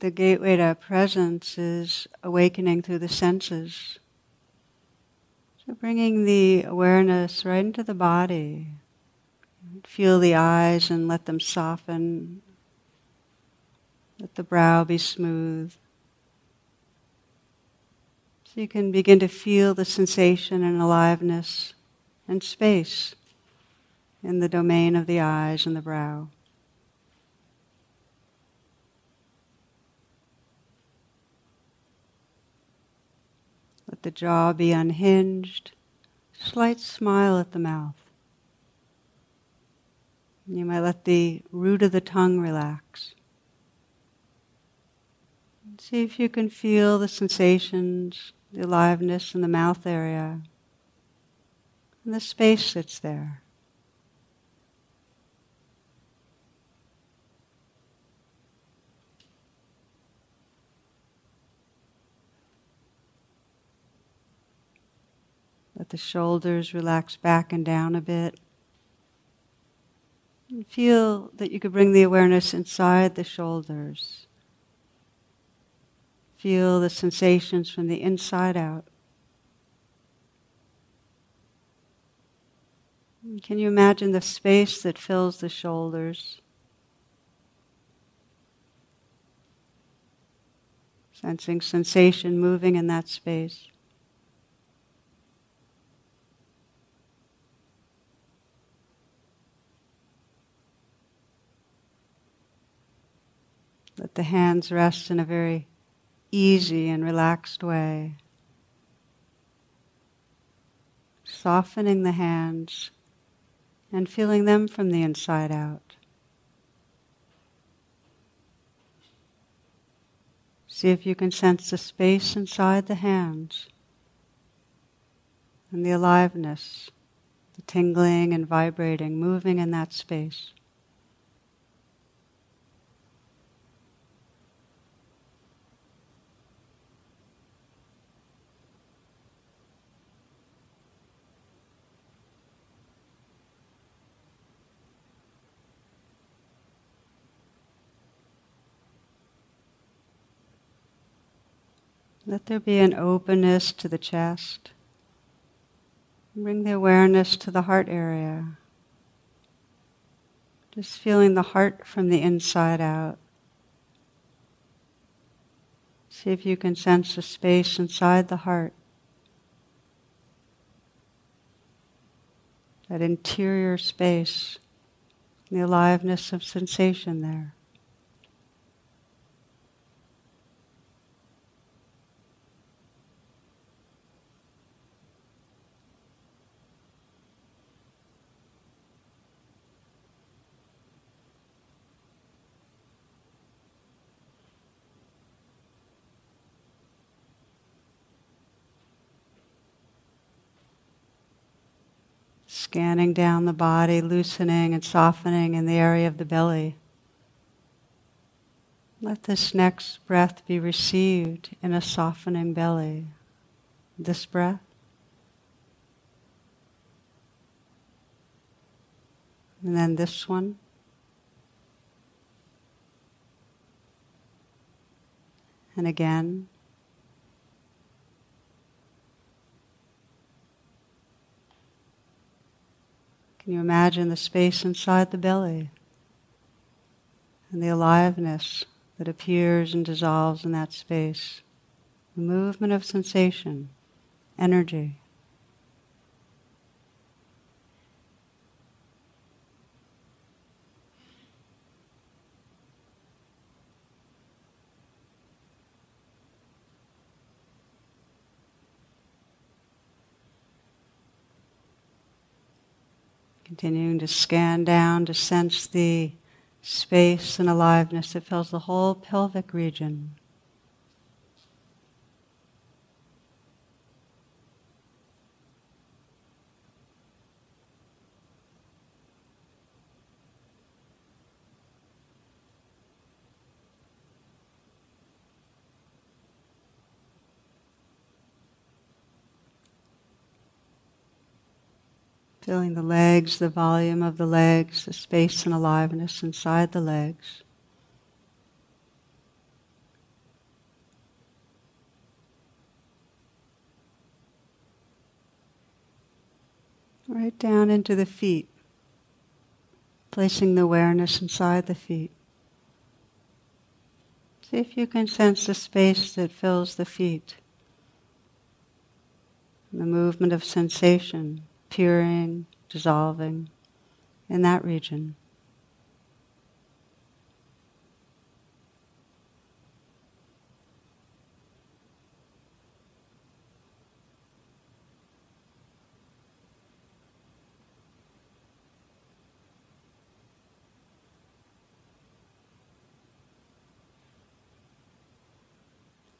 the gateway to presence is awakening through the senses. So bringing the awareness right into the body. Feel the eyes and let them soften. Let the brow be smooth. So you can begin to feel the sensation and aliveness and space in the domain of the eyes and the brow. Let the jaw be unhinged, slight smile at the mouth. You might let the root of the tongue relax. See if you can feel the sensations, the aliveness in the mouth area, and the space that's there. Let the shoulders relax back and down a bit. And feel that you could bring the awareness inside the shoulders. Feel the sensations from the inside out. Can you imagine the space that fills the shoulders? Sensing sensation moving in that space. Let the hands rest in a very easy and relaxed way. Softening the hands and feeling them from the inside out. See if you can sense the space inside the hands and the aliveness, the tingling and vibrating, moving in that space. Let there be an openness to the chest. Bring the awareness to the heart area. Just feeling the heart from the inside out. See if you can sense the space inside the heart. That interior space, the aliveness of sensation there. Scanning down the body, loosening and softening in the area of the belly. Let this next breath be received in a softening belly. This breath. And then this one. And again. Can you imagine the space inside the belly and the aliveness that appears and dissolves in that space? The movement of sensation, energy. Continuing to scan down to sense the space and aliveness that fills the whole pelvic region. Feeling the legs, the volume of the legs, the space and aliveness inside the legs. Right down into the feet, placing the awareness inside the feet. See if you can sense the space that fills the feet, the movement of sensation appearing, dissolving in that region.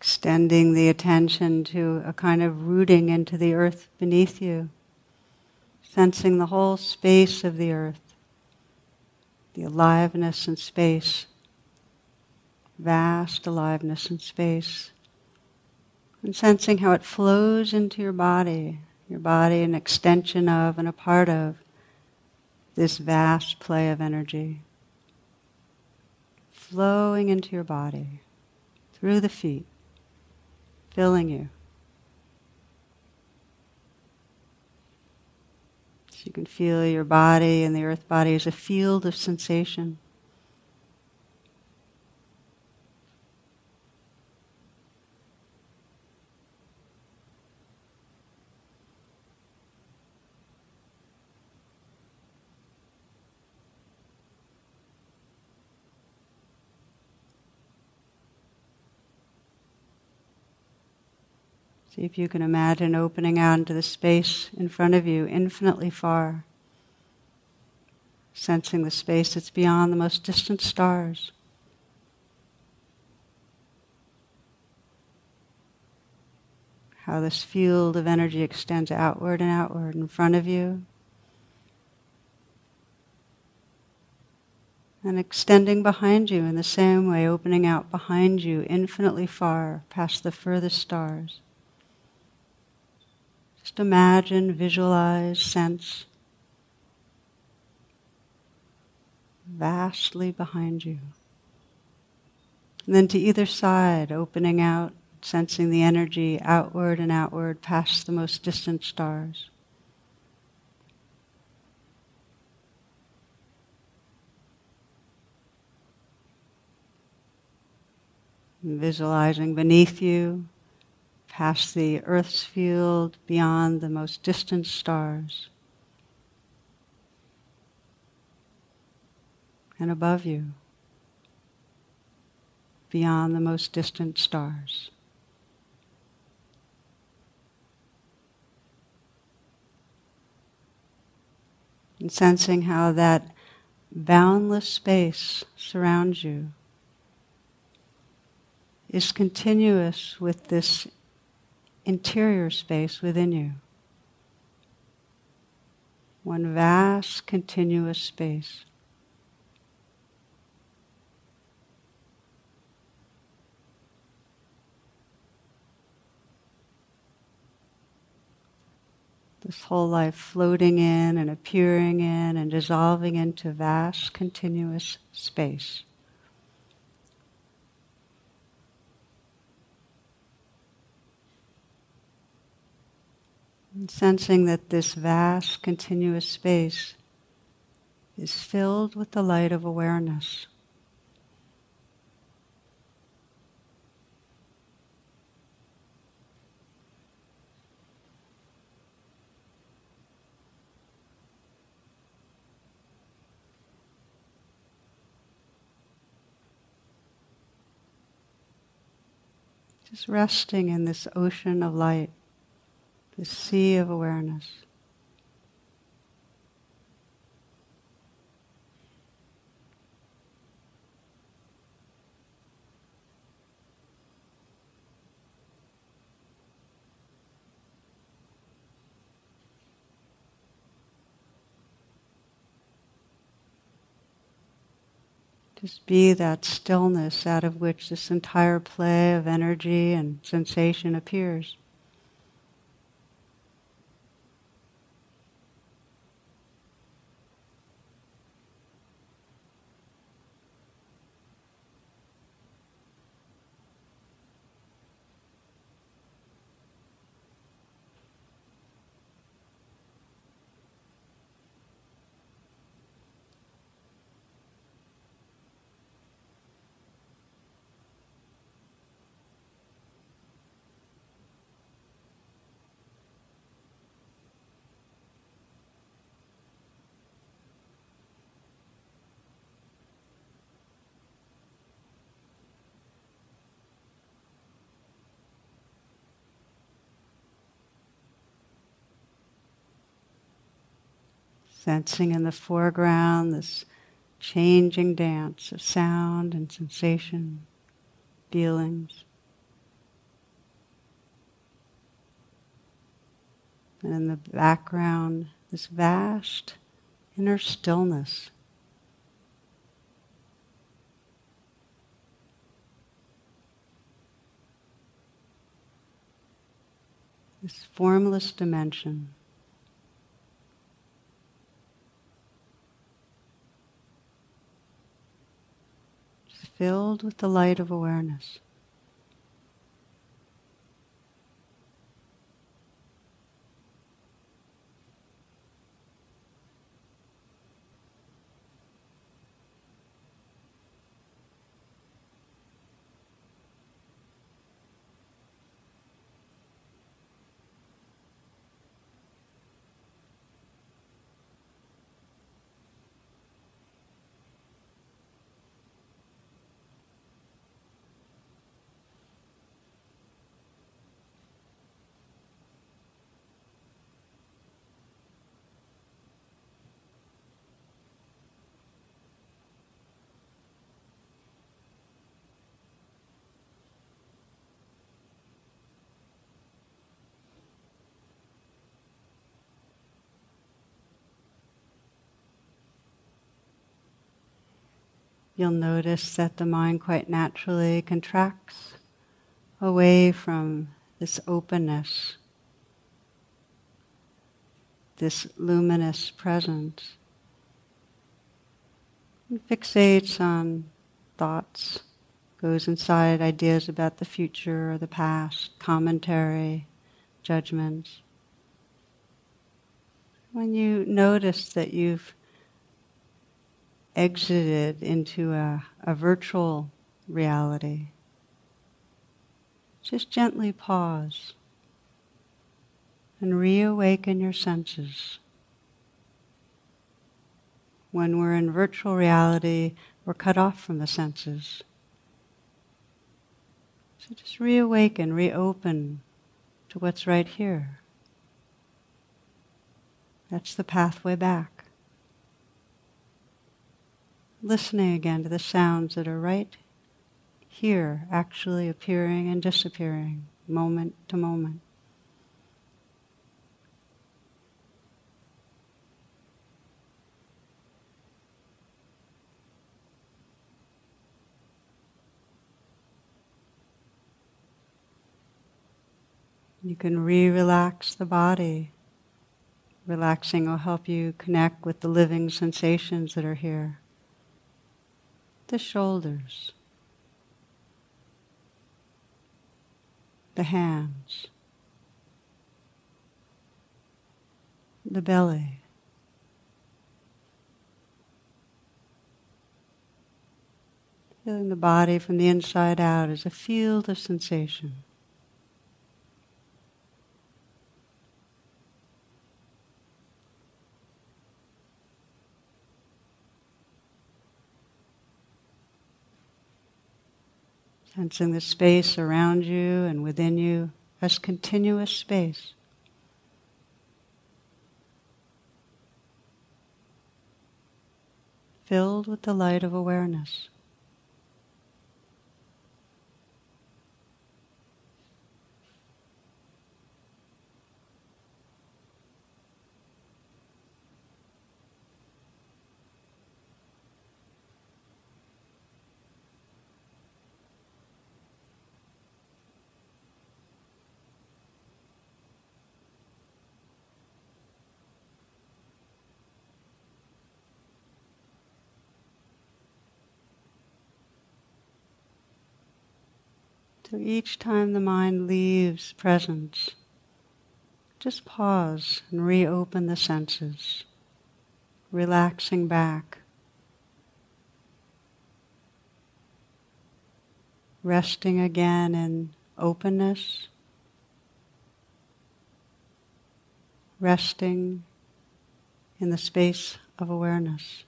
extending the attention to a kind of rooting into the earth beneath you sensing the whole space of the earth, the aliveness and space, vast aliveness and space, and sensing how it flows into your body, your body an extension of and a part of this vast play of energy, flowing into your body through the feet, filling you. You can feel your body and the earth body as a field of sensation. See if you can imagine opening out into the space in front of you, infinitely far. Sensing the space that's beyond the most distant stars. How this field of energy extends outward and outward in front of you. and extending behind you in the same way, opening out behind you infinitely far past the furthest stars. Just imagine, visualize, sense vastly behind you. And then to either side, opening out, sensing the energy outward and outward past the most distant stars. visualizing beneath you past the Earth's field, beyond the most distant stars, and above you, beyond the most distant stars. And sensing how that boundless space surrounds you is continuous with this interior space within you. One vast, continuous space. This whole life floating in and appearing in and dissolving into vast, continuous space. And sensing that this vast, continuous space is filled with the light of awareness. Just resting in this ocean of light the sea of awareness. Just be that stillness out of which this entire play of energy and sensation appears. Sensing in the foreground this changing dance of sound and sensation, feelings. And in the background, this vast inner stillness. This formless dimension. Filled with the light of awareness. You'll notice that the mind quite naturally contracts away from this openness, this luminous presence, and fixates on thoughts, goes inside ideas about the future or the past, commentary, judgments. When you notice that you've exited into a, a virtual reality, just gently pause and reawaken your senses. When we're in virtual reality, we're cut off from the senses. So just reawaken, reopen to what's right here. That's the pathway back listening again to the sounds that are right here, actually appearing and disappearing, moment to moment. You can re relax the body. Relaxing will help you connect with the living sensations that are here the shoulders, the hands, the belly. Feeling the body from the inside out as a field of sensation. Sensing the space around you and within you as continuous space. Filled with the light of awareness. So each time the mind leaves presence, just pause and reopen the senses, relaxing back, resting again in openness, resting in the space of awareness.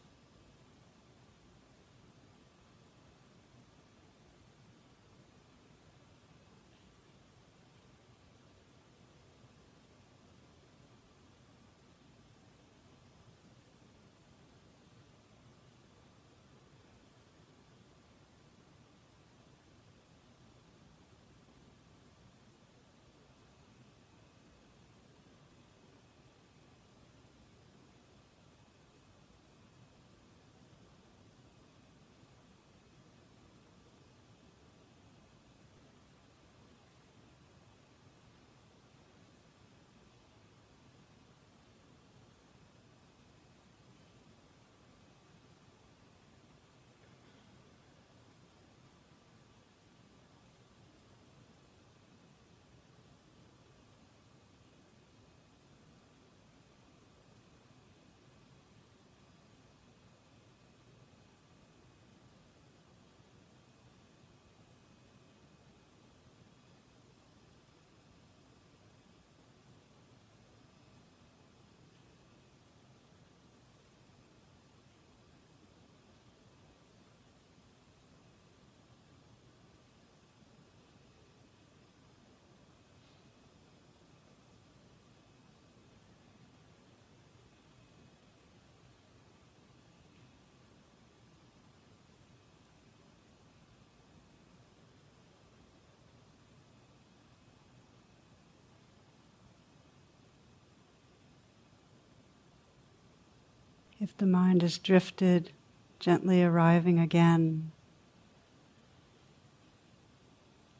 If the mind has drifted, gently arriving again.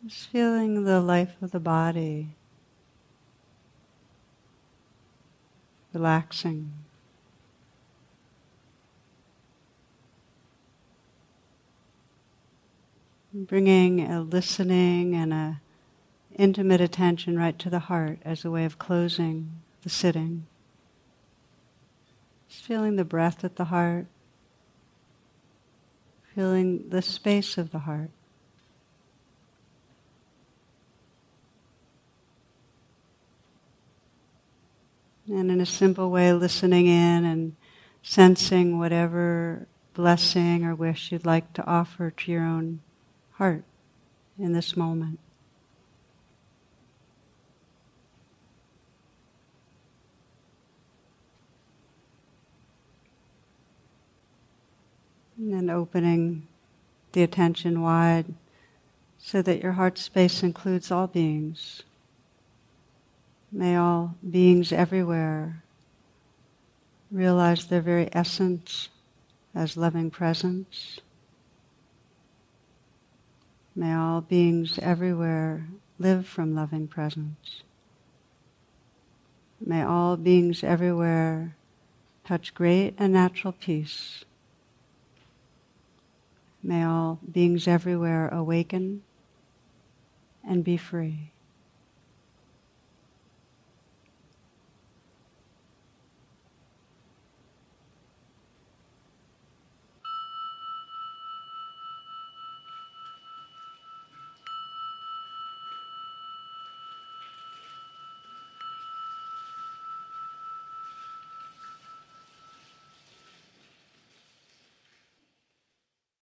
Just feeling the life of the body, relaxing. Bringing a listening and a intimate attention right to the heart as a way of closing the sitting. Just feeling the breath at the heart, feeling the space of the heart. And in a simple way, listening in and sensing whatever blessing or wish you'd like to offer to your own heart in this moment. And opening the attention wide so that your heart space includes all beings. May all beings everywhere realize their very essence as loving presence. May all beings everywhere live from loving presence. May all beings everywhere touch great and natural peace May all beings everywhere awaken and be free.